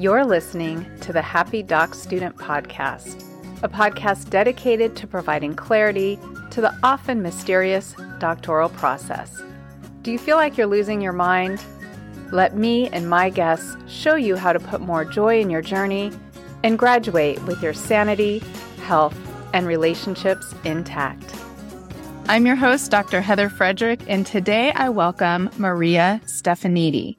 You're listening to the Happy Doc Student Podcast, a podcast dedicated to providing clarity to the often mysterious doctoral process. Do you feel like you're losing your mind? Let me and my guests show you how to put more joy in your journey and graduate with your sanity, health, and relationships intact. I'm your host, Dr. Heather Frederick, and today I welcome Maria Stefanidi.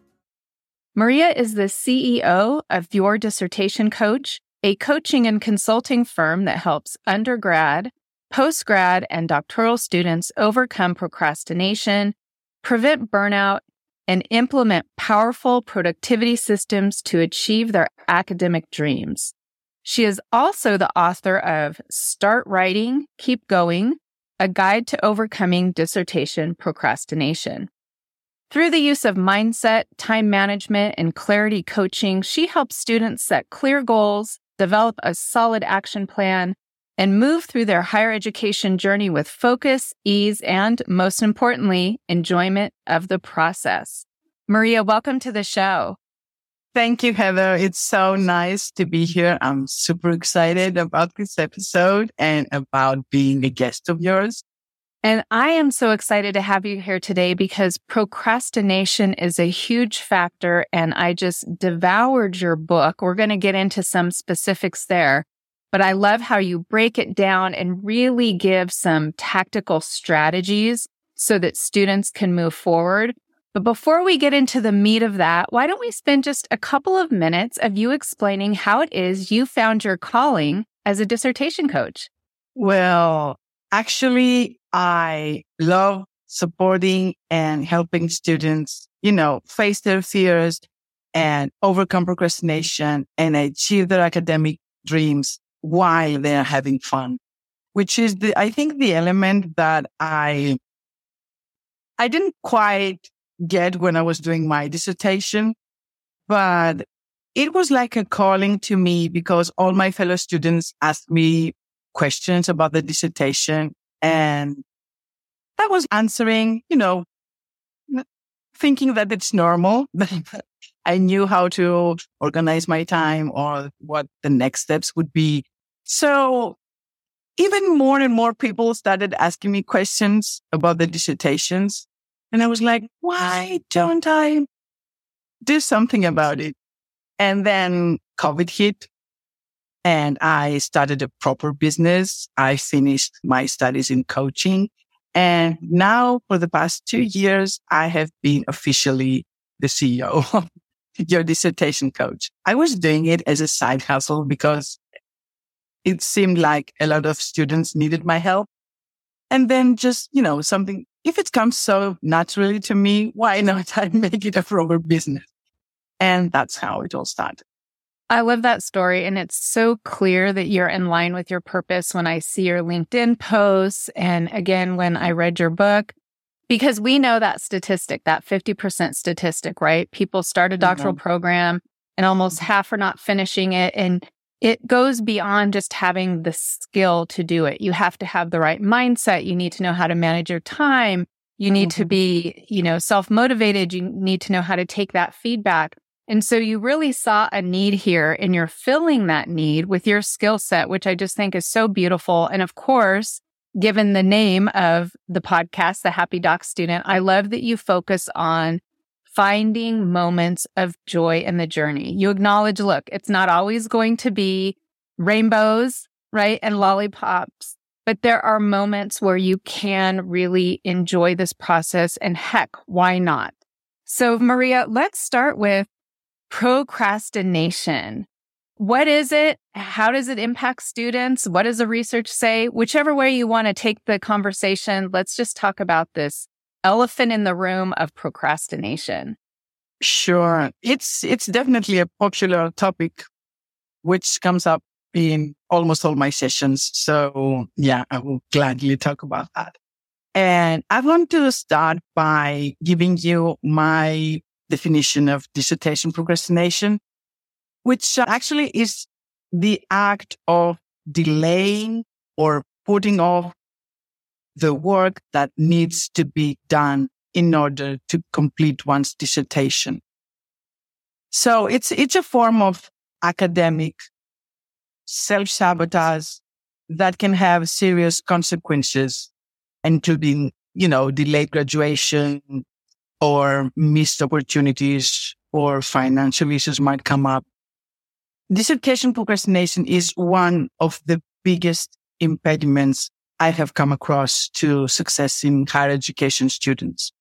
Maria is the CEO of Your Dissertation Coach, a coaching and consulting firm that helps undergrad, postgrad, and doctoral students overcome procrastination, prevent burnout, and implement powerful productivity systems to achieve their academic dreams. She is also the author of Start Writing, Keep Going, a guide to overcoming dissertation procrastination. Through the use of mindset, time management, and clarity coaching, she helps students set clear goals, develop a solid action plan, and move through their higher education journey with focus, ease, and most importantly, enjoyment of the process. Maria, welcome to the show. Thank you, Heather. It's so nice to be here. I'm super excited about this episode and about being a guest of yours. And I am so excited to have you here today because procrastination is a huge factor. And I just devoured your book. We're going to get into some specifics there, but I love how you break it down and really give some tactical strategies so that students can move forward. But before we get into the meat of that, why don't we spend just a couple of minutes of you explaining how it is you found your calling as a dissertation coach? Well, actually, I love supporting and helping students, you know, face their fears and overcome procrastination and achieve their academic dreams while they're having fun, which is the, I think the element that I, I didn't quite get when I was doing my dissertation, but it was like a calling to me because all my fellow students asked me questions about the dissertation and I was answering, you know, thinking that it's normal. I knew how to organize my time or what the next steps would be. So even more and more people started asking me questions about the dissertations. And I was like, why don't I do something about it? And then COVID hit and I started a proper business. I finished my studies in coaching. And now for the past two years, I have been officially the CEO of your dissertation coach. I was doing it as a side hustle because it seemed like a lot of students needed my help. And then just, you know, something if it comes so naturally to me, why not I make it a proper business? And that's how it all started. I love that story. And it's so clear that you're in line with your purpose when I see your LinkedIn posts. And again, when I read your book, because we know that statistic, that 50% statistic, right? People start a doctoral mm-hmm. program and almost half are not finishing it. And it goes beyond just having the skill to do it. You have to have the right mindset. You need to know how to manage your time. You need mm-hmm. to be, you know, self motivated. You need to know how to take that feedback. And so you really saw a need here and you're filling that need with your skill set, which I just think is so beautiful. And of course, given the name of the podcast, The Happy Doc Student, I love that you focus on finding moments of joy in the journey. You acknowledge, look, it's not always going to be rainbows, right? And lollipops, but there are moments where you can really enjoy this process. And heck, why not? So, Maria, let's start with procrastination. What is it? How does it impact students? What does the research say? Whichever way you want to take the conversation, let's just talk about this elephant in the room of procrastination? Sure. It's, it's definitely a popular topic, which comes up in almost all my sessions. So yeah, I will gladly talk about that. And I want to start by giving you my definition of dissertation procrastination, which uh, actually is the act of delaying or putting off the work that needs to be done in order to complete one's dissertation. So it's, it's a form of academic self-sabotage that can have serious consequences, including, you know, delayed graduation or missed opportunities or financial issues might come up. Dissertation procrastination is one of the biggest impediments I have come across to success in higher education students.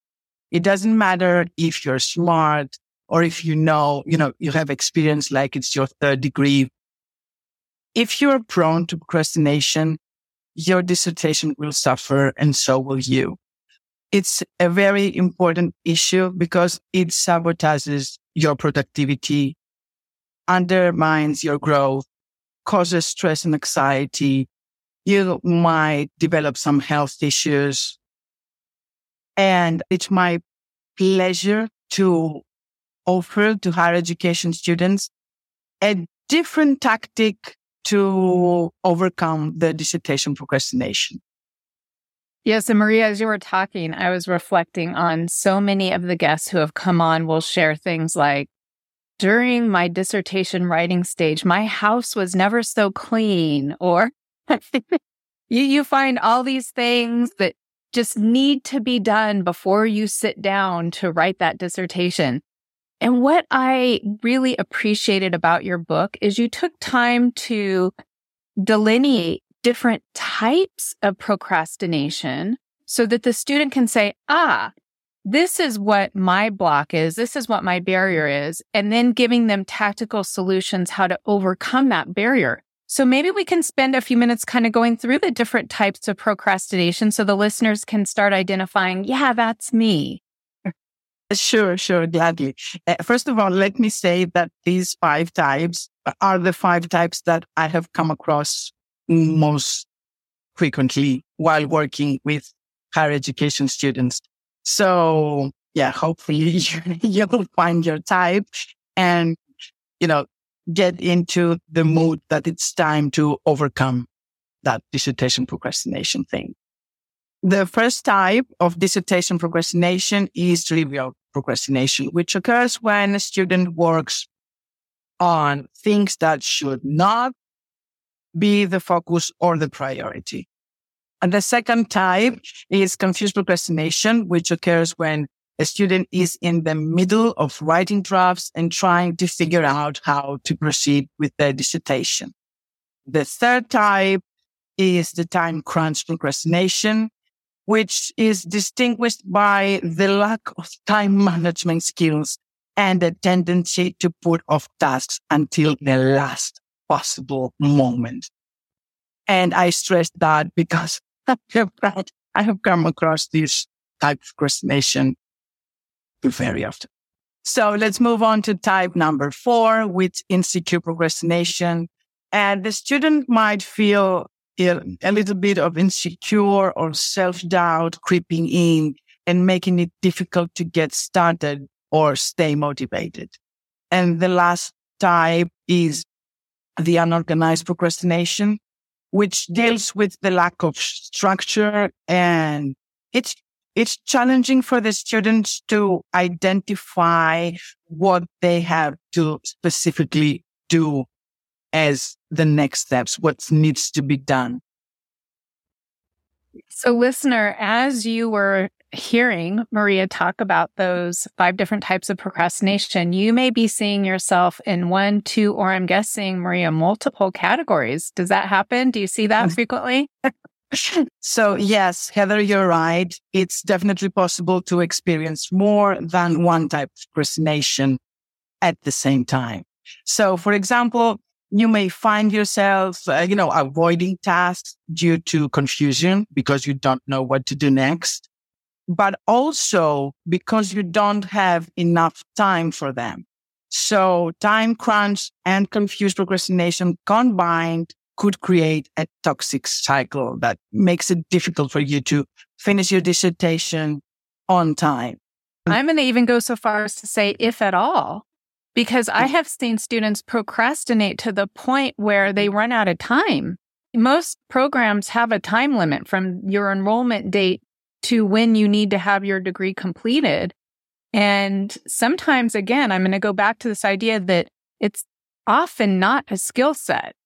It doesn't matter if you're smart or if you know, you know, you have experience like it's your third degree. If you're prone to procrastination, your dissertation will suffer and so will you. It's a very important issue because it sabotages your productivity, undermines your growth, causes stress and anxiety. You might develop some health issues. And it's my pleasure to offer to higher education students a different tactic to overcome the dissertation procrastination. Yes. And Maria, as you were talking, I was reflecting on so many of the guests who have come on will share things like, during my dissertation writing stage, my house was never so clean, or you, you find all these things that just need to be done before you sit down to write that dissertation. And what I really appreciated about your book is you took time to delineate different types of procrastination so that the student can say, ah, this is what my block is. This is what my barrier is. And then giving them tactical solutions how to overcome that barrier. So maybe we can spend a few minutes kind of going through the different types of procrastination so the listeners can start identifying, yeah, that's me. Sure, sure, gladly. Uh, first of all, let me say that these five types are the five types that I have come across most frequently while working with higher education students. So yeah, hopefully you, you will find your type and, you know, get into the mood that it's time to overcome that dissertation procrastination thing. The first type of dissertation procrastination is trivial procrastination, which occurs when a student works on things that should not be the focus or the priority. And the second type is confused procrastination, which occurs when a student is in the middle of writing drafts and trying to figure out how to proceed with their dissertation. The third type is the time crunch procrastination, which is distinguished by the lack of time management skills and a tendency to put off tasks until the last possible moment. And I stress that because I have come across this type of procrastination very often. So let's move on to type number four, with insecure procrastination. And the student might feel a little bit of insecure or self doubt creeping in and making it difficult to get started or stay motivated. And the last type is the unorganized procrastination, which deals with the lack of structure and it's it's challenging for the students to identify what they have to specifically do as the next steps, what needs to be done. So, listener, as you were hearing Maria talk about those five different types of procrastination, you may be seeing yourself in one, two, or I'm guessing, Maria, multiple categories. Does that happen? Do you see that mm. frequently? so, yes, Heather, you're right. It's definitely possible to experience more than one type of procrastination at the same time. So, for example, you may find yourself, uh, you know, avoiding tasks due to confusion because you don't know what to do next, but also because you don't have enough time for them. So time crunch and confused procrastination combined could create a toxic cycle that makes it difficult for you to finish your dissertation on time. I'm going to even go so far as to say, if at all, because I have seen students procrastinate to the point where they run out of time. Most programs have a time limit from your enrollment date to when you need to have your degree completed. And sometimes, again, I'm going to go back to this idea that it's often not a skill set.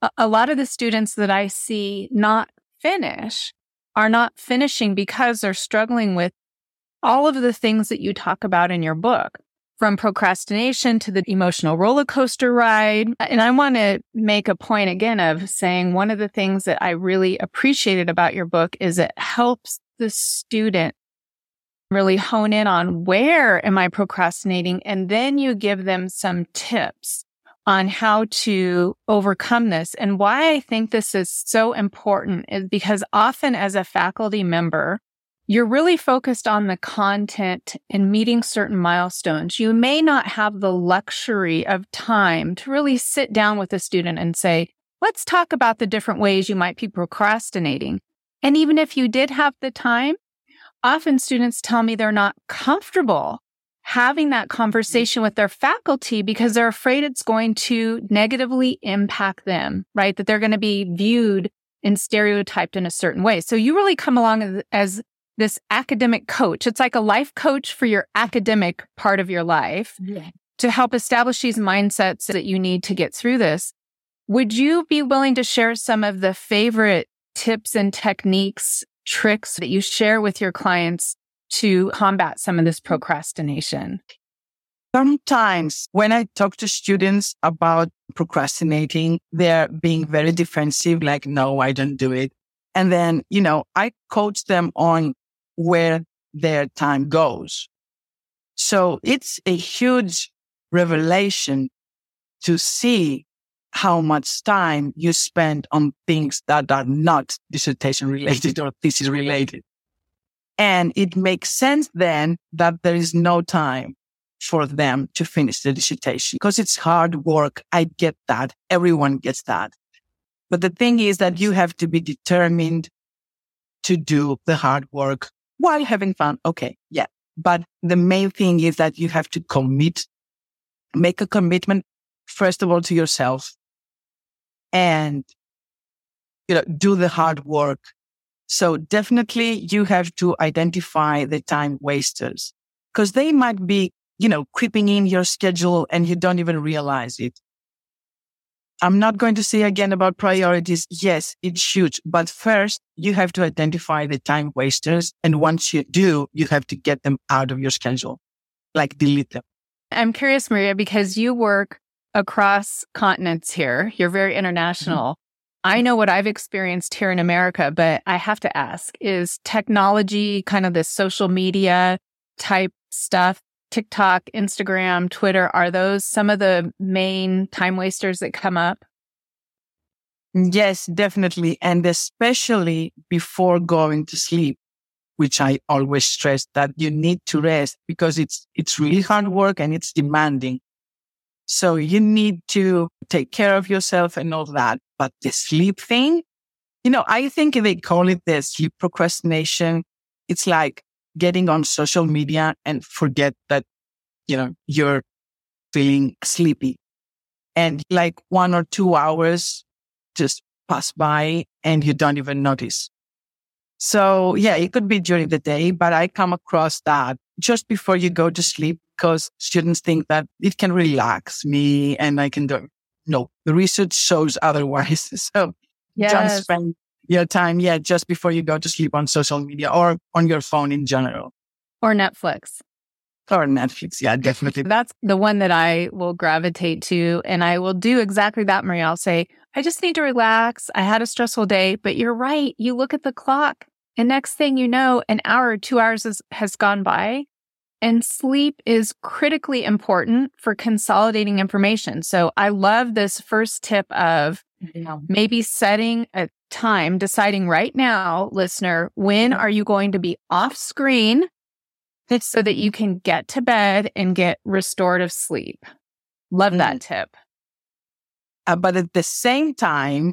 A, a lot of the students that I see not finish are not finishing because they're struggling with all of the things that you talk about in your book from procrastination to the emotional roller coaster ride. And I want to make a point again of saying one of the things that I really appreciated about your book is it helps the student really hone in on where am I procrastinating? And then you give them some tips on how to overcome this. And why I think this is so important is because often as a faculty member, you're really focused on the content and meeting certain milestones. You may not have the luxury of time to really sit down with a student and say, let's talk about the different ways you might be procrastinating. And even if you did have the time, often students tell me they're not comfortable having that conversation with their faculty because they're afraid it's going to negatively impact them, right? That they're going to be viewed and stereotyped in a certain way. So you really come along as, this academic coach. It's like a life coach for your academic part of your life yeah. to help establish these mindsets that you need to get through this. Would you be willing to share some of the favorite tips and techniques, tricks that you share with your clients to combat some of this procrastination? Sometimes when I talk to students about procrastinating, they're being very defensive, like, no, I don't do it. And then, you know, I coach them on where their time goes. So it's a huge revelation to see how much time you spend on things that are not dissertation related or thesis related. And it makes sense then that there is no time for them to finish the dissertation because it's hard work. I get that. Everyone gets that. But the thing is that you have to be determined to do the hard work while having fun. Okay. Yeah. But the main thing is that you have to commit, make a commitment, first of all, to yourself and, you know, do the hard work. So definitely you have to identify the time wasters because they might be, you know, creeping in your schedule and you don't even realize it. I'm not going to say again about priorities. Yes, it's huge. But first, you have to identify the time wasters. And once you do, you have to get them out of your schedule, like delete them. I'm curious, Maria, because you work across continents here. You're very international. Mm-hmm. I know what I've experienced here in America, but I have to ask is technology, kind of this social media type stuff, TikTok, Instagram, Twitter, are those some of the main time wasters that come up? Yes, definitely. And especially before going to sleep, which I always stress that you need to rest because it's, it's really hard work and it's demanding. So you need to take care of yourself and all that. But the sleep thing, you know, I think they call it the sleep procrastination. It's like getting on social media and forget that, you know, you're feeling sleepy and like one or two hours just pass by and you don't even notice. So yeah, it could be during the day, but I come across that just before you go to sleep because students think that it can relax me and I can do. No, the research shows otherwise. So yes. don't spend your time, yeah, just before you go to sleep on social media or on your phone in general. Or Netflix. Or Netflix. Yeah, definitely. That's the one that I will gravitate to. And I will do exactly that, Maria. I'll say, I just need to relax. I had a stressful day, but you're right. You look at the clock and next thing you know, an hour or two hours has, has gone by. And sleep is critically important for consolidating information. So I love this first tip of maybe setting a time, deciding right now, listener, when are you going to be off screen so that you can get to bed and get restorative sleep? Love that mm-hmm. tip. Uh, but at the same time,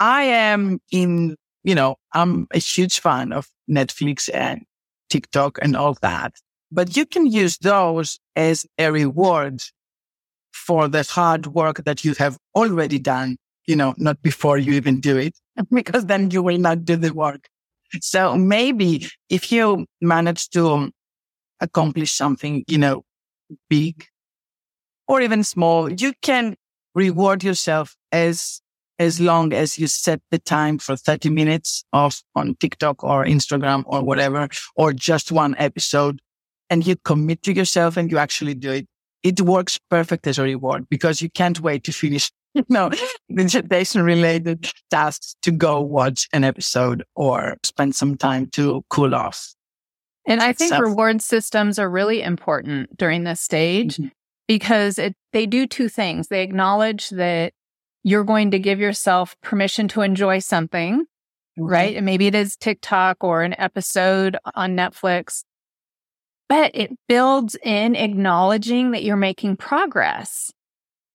I am in, you know, I'm a huge fan of Netflix and TikTok and all that. But you can use those as a reward for the hard work that you have already done, you know, not before you even do it, because then you will not do the work. So maybe if you manage to um, accomplish something, you know, big or even small, you can reward yourself as as long as you set the time for 30 minutes of on TikTok or Instagram or whatever, or just one episode and you commit to yourself and you actually do it. It works perfect as a reward because you can't wait to finish, you know, dissertation related tasks to go watch an episode or spend some time to cool off. And I think so, reward systems are really important during this stage mm-hmm. because it, they do two things. They acknowledge that you're going to give yourself permission to enjoy something, mm-hmm. right? And maybe it is TikTok or an episode on Netflix, but it builds in acknowledging that you're making progress.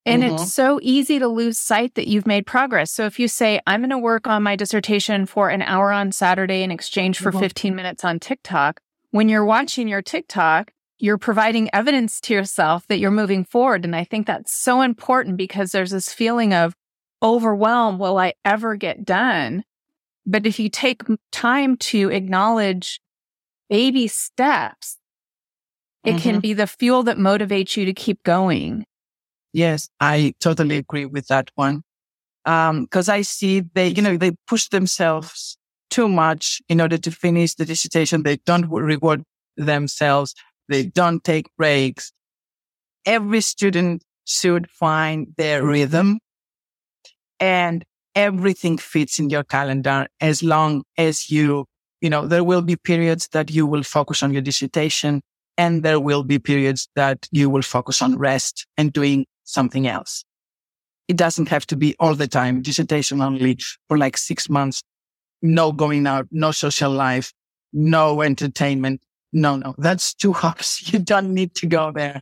And mm-hmm. it's so easy to lose sight that you've made progress. So if you say, I'm going to work on my dissertation for an hour on Saturday in exchange for mm-hmm. 15 minutes on TikTok, when you're watching your TikTok, you're providing evidence to yourself that you're moving forward. And I think that's so important because there's this feeling of overwhelm. Will I ever get done? But if you take time to acknowledge baby steps, it mm-hmm. can be the fuel that motivates you to keep going. Yes, I totally agree with that one. Um, cause I see they, you know, they push themselves too much in order to finish the dissertation. They don't reward themselves. They don't take breaks. Every student should find their rhythm and everything fits in your calendar as long as you, you know, there will be periods that you will focus on your dissertation and there will be periods that you will focus on rest and doing something else. It doesn't have to be all the time dissertation only for like six months. No going out, no social life, no entertainment. No, no, that's too harsh. You don't need to go there.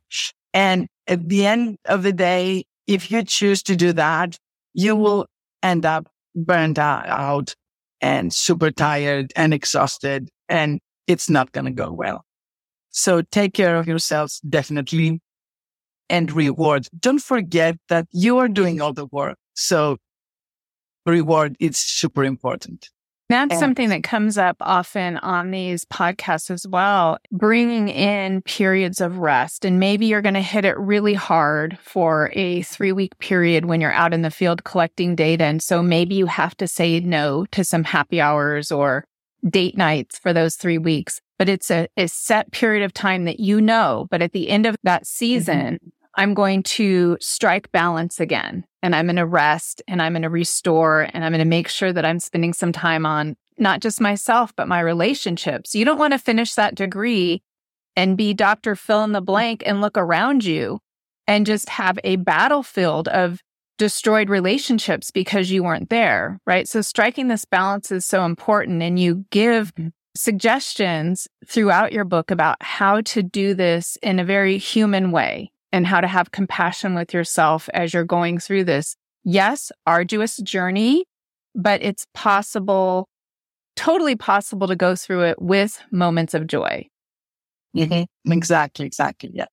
And at the end of the day, if you choose to do that, you will end up burned out and super tired and exhausted and it's not going to go well. So take care of yourselves, definitely, and reward. Don't forget that you are doing all the work. So reward is super important. That's and something that comes up often on these podcasts as well, bringing in periods of rest. And maybe you're going to hit it really hard for a three week period when you're out in the field collecting data. And so maybe you have to say no to some happy hours or date nights for those three weeks but it's a, a set period of time that you know. But at the end of that season, mm-hmm. I'm going to strike balance again and I'm going to rest and I'm going to restore and I'm going to make sure that I'm spending some time on not just myself, but my relationships. You don't want to finish that degree and be Dr. Fill in the blank and look around you and just have a battlefield of destroyed relationships because you weren't there, right? So striking this balance is so important and you give mm-hmm suggestions throughout your book about how to do this in a very human way and how to have compassion with yourself as you're going through this. Yes, arduous journey, but it's possible, totally possible to go through it with moments of joy. Mm-hmm. Exactly, exactly. Yeah.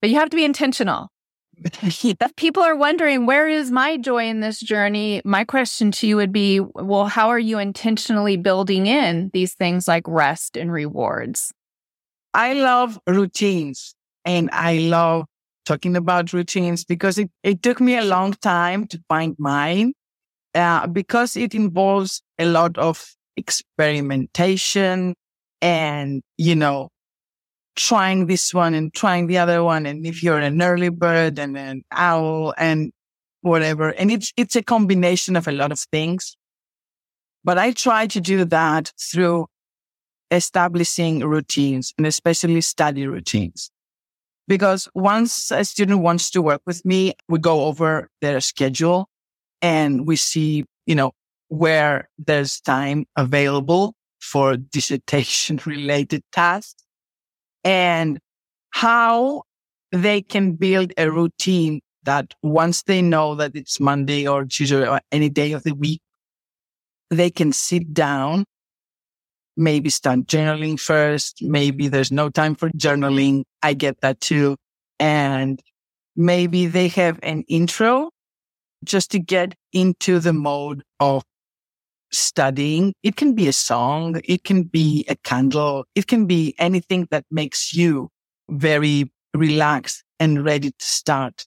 But you have to be intentional. if people are wondering, where is my joy in this journey? My question to you would be, well, how are you intentionally building in these things like rest and rewards? I love routines and I love talking about routines because it, it took me a long time to find mine uh, because it involves a lot of experimentation and, you know, trying this one and trying the other one. And if you're an early bird and an owl and whatever. And it's, it's a combination of a lot of things. But I try to do that through establishing routines and especially study routines. Because once a student wants to work with me, we go over their schedule and we see, you know, where there's time available for dissertation related tasks and how they can build a routine that once they know that it's Monday or Tuesday or any day of the week, they can sit down, maybe start journaling first. Maybe there's no time for journaling. I get that too. And maybe they have an intro just to get into the mode of studying. It can be a song. It can be a candle. It can be anything that makes you very relaxed and ready to start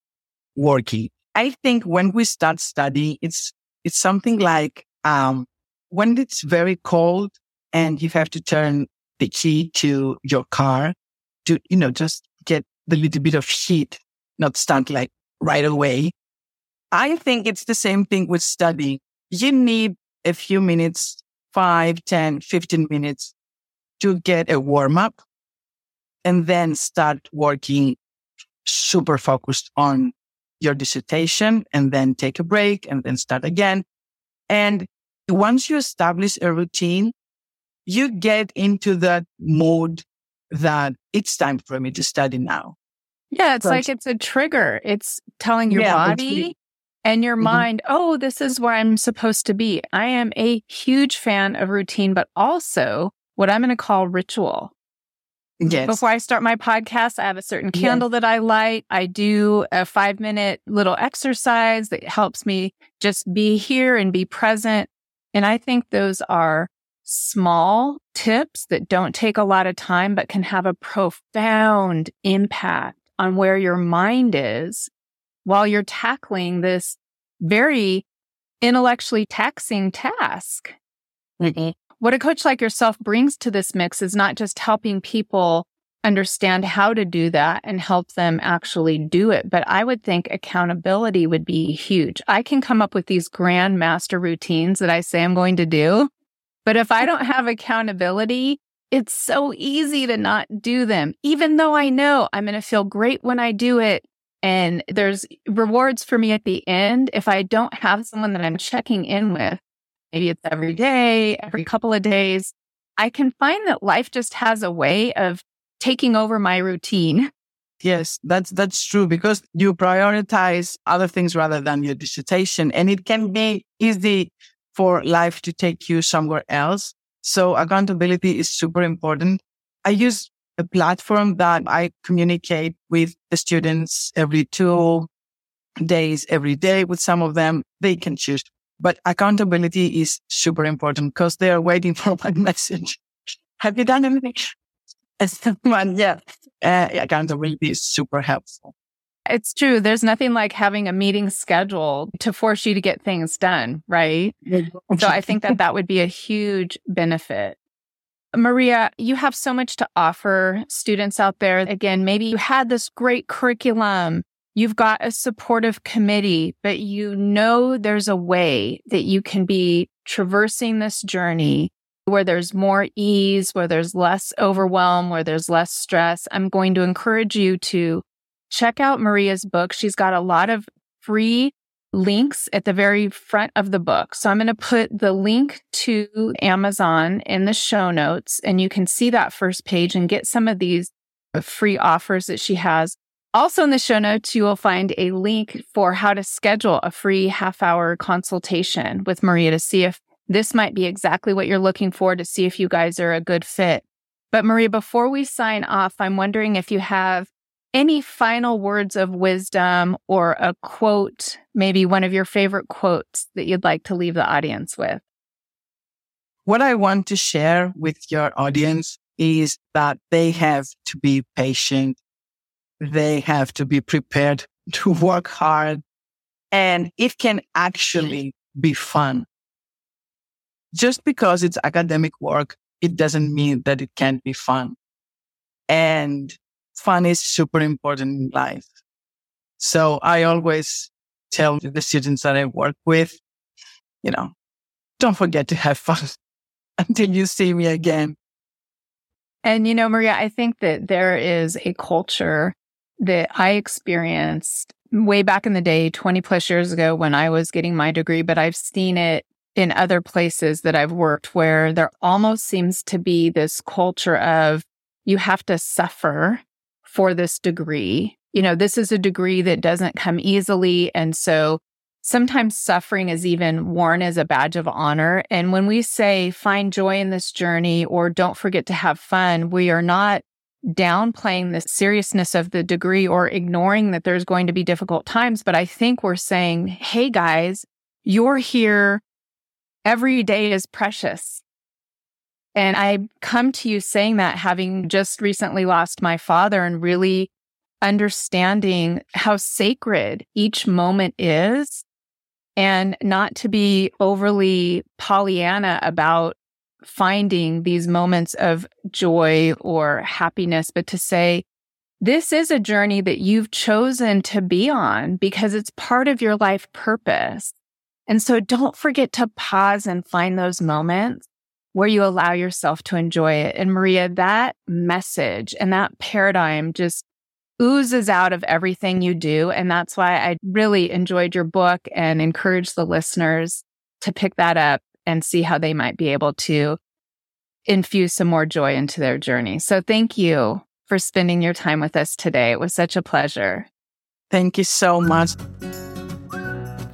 working. I think when we start studying, it's, it's something like, um, when it's very cold and you have to turn the key to your car to, you know, just get the little bit of heat, not start like right away. I think it's the same thing with studying. You need a few minutes, five, 10, 15 minutes to get a warm up and then start working super focused on your dissertation and then take a break and then start again. And once you establish a routine, you get into that mode that it's time for me to study now. Yeah, it's but, like it's a trigger. It's telling your yeah, body and your mm-hmm. mind, oh, this is where I'm supposed to be. I am a huge fan of routine, but also what I'm going to call ritual. Yes. Before I start my podcast, I have a certain candle yes. that I light. I do a five minute little exercise that helps me just be here and be present. And I think those are small tips that don't take a lot of time, but can have a profound impact on where your mind is while you're tackling this very intellectually taxing task. Mm-hmm. What a coach like yourself brings to this mix is not just helping people understand how to do that and help them actually do it. But I would think accountability would be huge. I can come up with these grand master routines that I say I'm going to do. But if I don't have accountability, it's so easy to not do them, even though I know I'm going to feel great when I do it. And there's rewards for me at the end. If I don't have someone that I'm checking in with, maybe it's every day, every couple of days, I can find that life just has a way of taking over my routine. Yes, that's that's true because you prioritize other things rather than your dissertation and it can be easy for life to take you somewhere else. So accountability is super important. I use a platform that I communicate with the students every two days, every day with some of them. They can choose, but accountability is super important because they are waiting for my message. Have you done anything? As someone, yeah, uh, accountability is super helpful. It's true. There's nothing like having a meeting scheduled to force you to get things done, right? so I think that that would be a huge benefit. Maria, you have so much to offer students out there. Again, maybe you had this great curriculum. You've got a supportive committee, but you know there's a way that you can be traversing this journey where there's more ease, where there's less overwhelm, where there's less stress. I'm going to encourage you to check out Maria's book. She's got a lot of free links at the very front of the book. So I'm going to put the link to Amazon in the show notes and you can see that first page and get some of these uh, free offers that she has. Also in the show notes, you will find a link for how to schedule a free half hour consultation with Maria to see if this might be exactly what you're looking for to see if you guys are a good fit. But Maria, before we sign off, I'm wondering if you have any final words of wisdom or a quote, maybe one of your favorite quotes that you'd like to leave the audience with? What I want to share with your audience is that they have to be patient. They have to be prepared to work hard and it can actually be fun. Just because it's academic work, it doesn't mean that it can't be fun. And fun is super important in life. So I always tell the students that I work with, you know, don't forget to have fun until you see me again. And, you know, Maria, I think that there is a culture that I experienced way back in the day, 20 plus years ago when I was getting my degree, but I've seen it in other places that I've worked where there almost seems to be this culture of you have to suffer for this degree. You know, this is a degree that doesn't come easily. And so sometimes suffering is even worn as a badge of honor. And when we say find joy in this journey or don't forget to have fun, we are not downplaying the seriousness of the degree or ignoring that there's going to be difficult times. But I think we're saying, hey guys, you're here every day is precious. And I come to you saying that having just recently lost my father and really understanding how sacred each moment is and not to be overly Pollyanna about finding these moments of joy or happiness, but to say, this is a journey that you've chosen to be on because it's part of your life purpose. And so don't forget to pause and find those moments where you allow yourself to enjoy it. And Maria, that message and that paradigm just oozes out of everything you do. And that's why I really enjoyed your book and encourage the listeners to pick that up and see how they might be able to infuse some more joy into their journey. So thank you for spending your time with us today. It was such a pleasure. Thank you so much.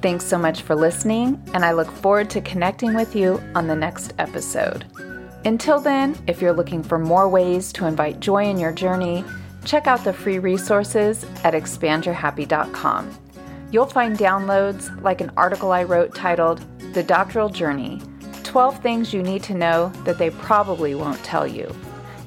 Thanks so much for listening, and I look forward to connecting with you on the next episode. Until then, if you're looking for more ways to invite joy in your journey, check out the free resources at expandyourhappy.com. You'll find downloads like an article I wrote titled The Doctoral Journey 12 Things You Need to Know That They Probably Won't Tell You.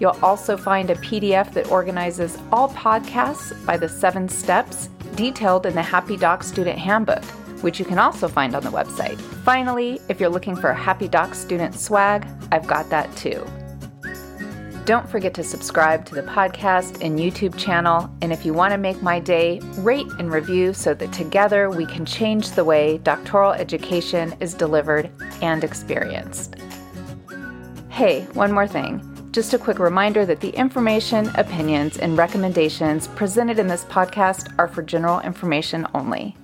You'll also find a PDF that organizes all podcasts by the seven steps detailed in the Happy Doc Student Handbook which you can also find on the website. Finally, if you're looking for Happy Doc student swag, I've got that too. Don't forget to subscribe to the podcast and YouTube channel. And if you want to make my day, rate and review so that together we can change the way doctoral education is delivered and experienced. Hey, one more thing. Just a quick reminder that the information, opinions, and recommendations presented in this podcast are for general information only.